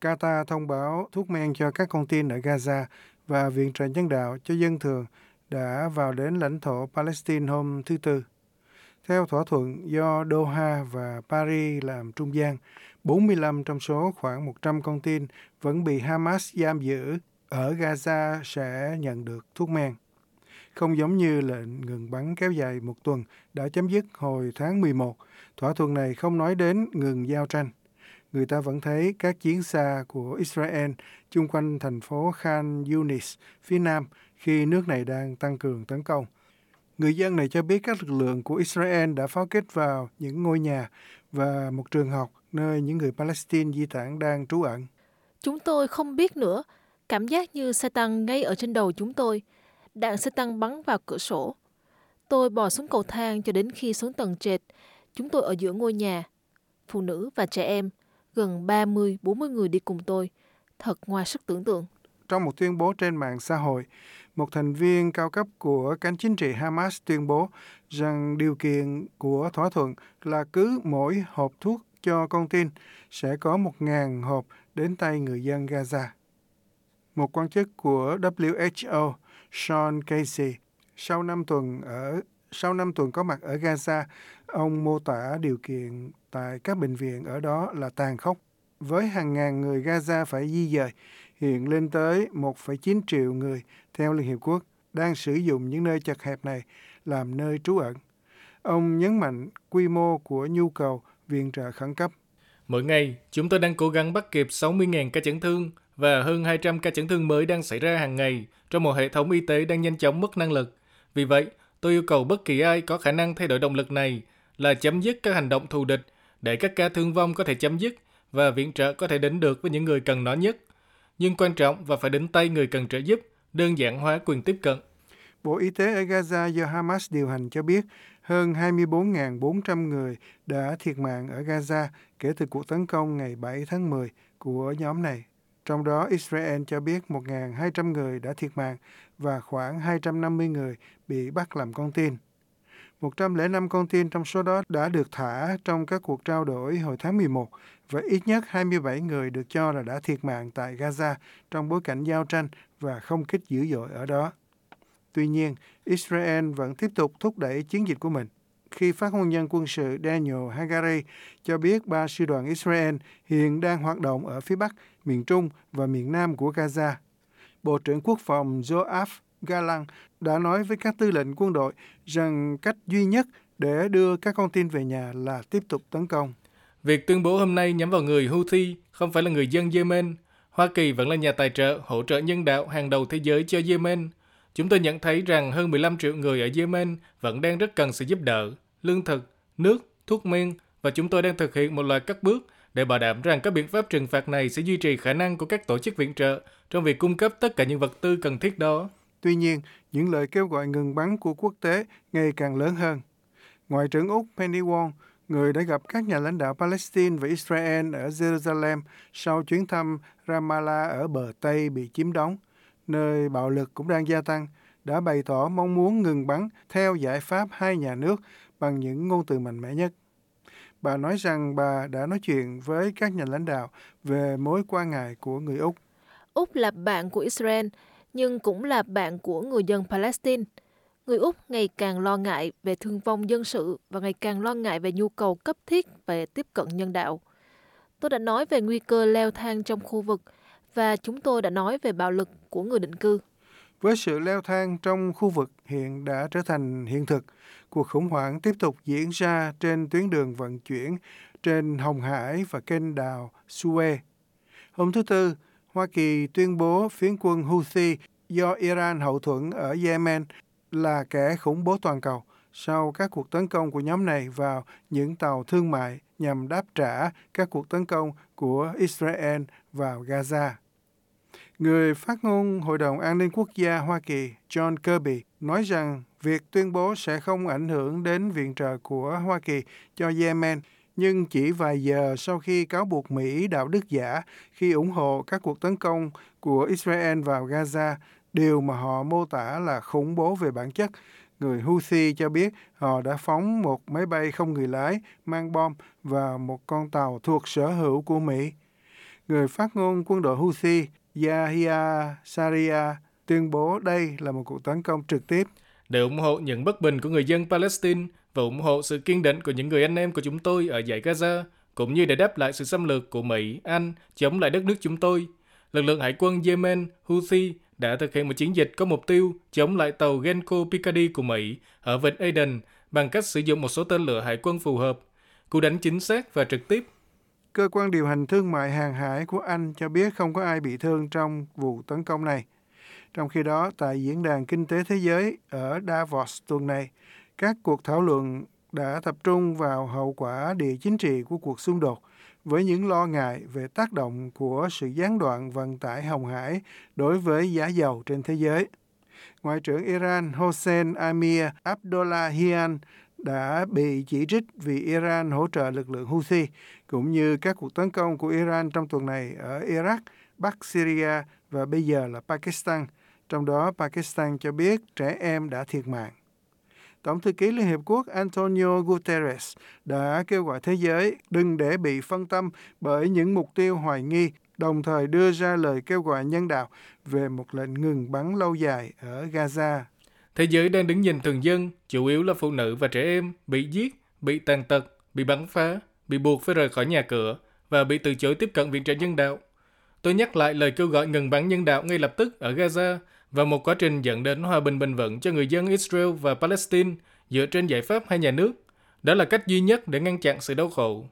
Qatar thông báo thuốc men cho các con tin ở Gaza và viện trợ nhân đạo cho dân thường đã vào đến lãnh thổ Palestine hôm thứ Tư. Theo thỏa thuận do Doha và Paris làm trung gian, 45 trong số khoảng 100 con tin vẫn bị Hamas giam giữ ở Gaza sẽ nhận được thuốc men. Không giống như lệnh ngừng bắn kéo dài một tuần đã chấm dứt hồi tháng 11, thỏa thuận này không nói đến ngừng giao tranh. Người ta vẫn thấy các chiến xa của Israel chung quanh thành phố Khan Yunis, phía nam, khi nước này đang tăng cường tấn công. Người dân này cho biết các lực lượng của Israel đã pháo kích vào những ngôi nhà và một trường học nơi những người Palestine di tản đang trú ẩn. Chúng tôi không biết nữa. Cảm giác như xe tăng ngay ở trên đầu chúng tôi. Đạn xe tăng bắn vào cửa sổ. Tôi bò xuống cầu thang cho đến khi xuống tầng trệt. Chúng tôi ở giữa ngôi nhà. Phụ nữ và trẻ em. Gần 30-40 người đi cùng tôi. Thật ngoài sức tưởng tượng. Trong một tuyên bố trên mạng xã hội, một thành viên cao cấp của cánh chính trị Hamas tuyên bố rằng điều kiện của thỏa thuận là cứ mỗi hộp thuốc cho con tin sẽ có 1.000 hộp đến tay người dân Gaza. Một quan chức của WHO, Sean Casey, sau 5 tuần ở sau 5 tuần có mặt ở Gaza, ông mô tả điều kiện tại các bệnh viện ở đó là tàn khốc. Với hàng ngàn người Gaza phải di dời, hiện lên tới 1,9 triệu người theo Liên Hiệp Quốc đang sử dụng những nơi chật hẹp này làm nơi trú ẩn. Ông nhấn mạnh quy mô của nhu cầu viện trợ khẩn cấp. Mỗi ngày, chúng tôi đang cố gắng bắt kịp 60.000 ca chấn thương và hơn 200 ca chấn thương mới đang xảy ra hàng ngày trong một hệ thống y tế đang nhanh chóng mất năng lực. Vì vậy, tôi yêu cầu bất kỳ ai có khả năng thay đổi động lực này là chấm dứt các hành động thù địch để các ca thương vong có thể chấm dứt và viện trợ có thể đến được với những người cần nó nhất. Nhưng quan trọng và phải đến tay người cần trợ giúp, đơn giản hóa quyền tiếp cận. Bộ Y tế ở Gaza do Hamas điều hành cho biết hơn 24.400 người đã thiệt mạng ở Gaza kể từ cuộc tấn công ngày 7 tháng 10 của nhóm này. Trong đó, Israel cho biết 1.200 người đã thiệt mạng và khoảng 250 người bị bắt làm con tin. 105 con tin trong số đó đã được thả trong các cuộc trao đổi hồi tháng 11 và ít nhất 27 người được cho là đã thiệt mạng tại Gaza trong bối cảnh giao tranh và không kích dữ dội ở đó. Tuy nhiên, Israel vẫn tiếp tục thúc đẩy chiến dịch của mình. Khi phát ngôn nhân quân sự Daniel Hagari cho biết ba sư đoàn Israel hiện đang hoạt động ở phía Bắc, miền Trung và miền Nam của Gaza. Bộ trưởng Quốc phòng Joab Galan đã nói với các tư lệnh quân đội rằng cách duy nhất để đưa các con tin về nhà là tiếp tục tấn công. Việc tuyên bố hôm nay nhắm vào người Houthi không phải là người dân Yemen. Hoa Kỳ vẫn là nhà tài trợ, hỗ trợ nhân đạo hàng đầu thế giới cho Yemen. Chúng tôi nhận thấy rằng hơn 15 triệu người ở Yemen vẫn đang rất cần sự giúp đỡ, lương thực, nước, thuốc men và chúng tôi đang thực hiện một loạt các bước để bảo đảm rằng các biện pháp trừng phạt này sẽ duy trì khả năng của các tổ chức viện trợ trong việc cung cấp tất cả những vật tư cần thiết đó. Tuy nhiên, những lời kêu gọi ngừng bắn của quốc tế ngày càng lớn hơn. Ngoại trưởng Úc Penny Wong, người đã gặp các nhà lãnh đạo Palestine và Israel ở Jerusalem sau chuyến thăm Ramallah ở bờ Tây bị chiếm đóng, nơi bạo lực cũng đang gia tăng, đã bày tỏ mong muốn ngừng bắn theo giải pháp hai nhà nước bằng những ngôn từ mạnh mẽ nhất. Bà nói rằng bà đã nói chuyện với các nhà lãnh đạo về mối quan ngại của người Úc. Úc là bạn của Israel, nhưng cũng là bạn của người dân Palestine. Người Úc ngày càng lo ngại về thương vong dân sự và ngày càng lo ngại về nhu cầu cấp thiết về tiếp cận nhân đạo. Tôi đã nói về nguy cơ leo thang trong khu vực và chúng tôi đã nói về bạo lực của người định cư. Với sự leo thang trong khu vực hiện đã trở thành hiện thực, cuộc khủng hoảng tiếp tục diễn ra trên tuyến đường vận chuyển trên Hồng Hải và kênh đào Suez. Hôm thứ Tư, Hoa Kỳ tuyên bố phiến quân Houthi do Iran hậu thuẫn ở Yemen là kẻ khủng bố toàn cầu sau các cuộc tấn công của nhóm này vào những tàu thương mại nhằm đáp trả các cuộc tấn công của Israel vào Gaza. Người phát ngôn Hội đồng An ninh Quốc gia Hoa Kỳ John Kirby nói rằng việc tuyên bố sẽ không ảnh hưởng đến viện trợ của Hoa Kỳ cho Yemen nhưng chỉ vài giờ sau khi cáo buộc Mỹ đạo đức giả khi ủng hộ các cuộc tấn công của Israel vào Gaza, điều mà họ mô tả là khủng bố về bản chất, người Houthi cho biết họ đã phóng một máy bay không người lái mang bom vào một con tàu thuộc sở hữu của Mỹ. người phát ngôn quân đội Houthi Yahya Saria tuyên bố đây là một cuộc tấn công trực tiếp. Để ủng hộ những bất bình của người dân Palestine và ủng hộ sự kiên định của những người anh em của chúng tôi ở giải Gaza, cũng như để đáp lại sự xâm lược của Mỹ, Anh chống lại đất nước chúng tôi, lực lượng hải quân Yemen, Houthi đã thực hiện một chiến dịch có mục tiêu chống lại tàu Genco Picardy của Mỹ ở vịnh Aden bằng cách sử dụng một số tên lửa hải quân phù hợp, cú đánh chính xác và trực tiếp. Cơ quan điều hành thương mại hàng hải của Anh cho biết không có ai bị thương trong vụ tấn công này. Trong khi đó, tại Diễn đàn Kinh tế Thế giới ở Davos tuần này, các cuộc thảo luận đã tập trung vào hậu quả địa chính trị của cuộc xung đột với những lo ngại về tác động của sự gián đoạn vận tải hồng hải đối với giá dầu trên thế giới. Ngoại trưởng Iran Hossein Amir Abdollahian đã bị chỉ trích vì Iran hỗ trợ lực lượng Houthi, cũng như các cuộc tấn công của Iran trong tuần này ở Iraq, Bắc Syria và bây giờ là Pakistan. Trong đó, Pakistan cho biết trẻ em đã thiệt mạng. Tổng thư ký Liên Hiệp Quốc Antonio Guterres đã kêu gọi thế giới đừng để bị phân tâm bởi những mục tiêu hoài nghi, đồng thời đưa ra lời kêu gọi nhân đạo về một lệnh ngừng bắn lâu dài ở Gaza. Thế giới đang đứng nhìn thường dân, chủ yếu là phụ nữ và trẻ em, bị giết, bị tàn tật, bị bắn phá, bị buộc phải rời khỏi nhà cửa và bị từ chối tiếp cận viện trợ nhân đạo. Tôi nhắc lại lời kêu gọi ngừng bắn nhân đạo ngay lập tức ở Gaza và một quá trình dẫn đến hòa bình bền vững cho người dân Israel và Palestine dựa trên giải pháp hai nhà nước. Đó là cách duy nhất để ngăn chặn sự đau khổ.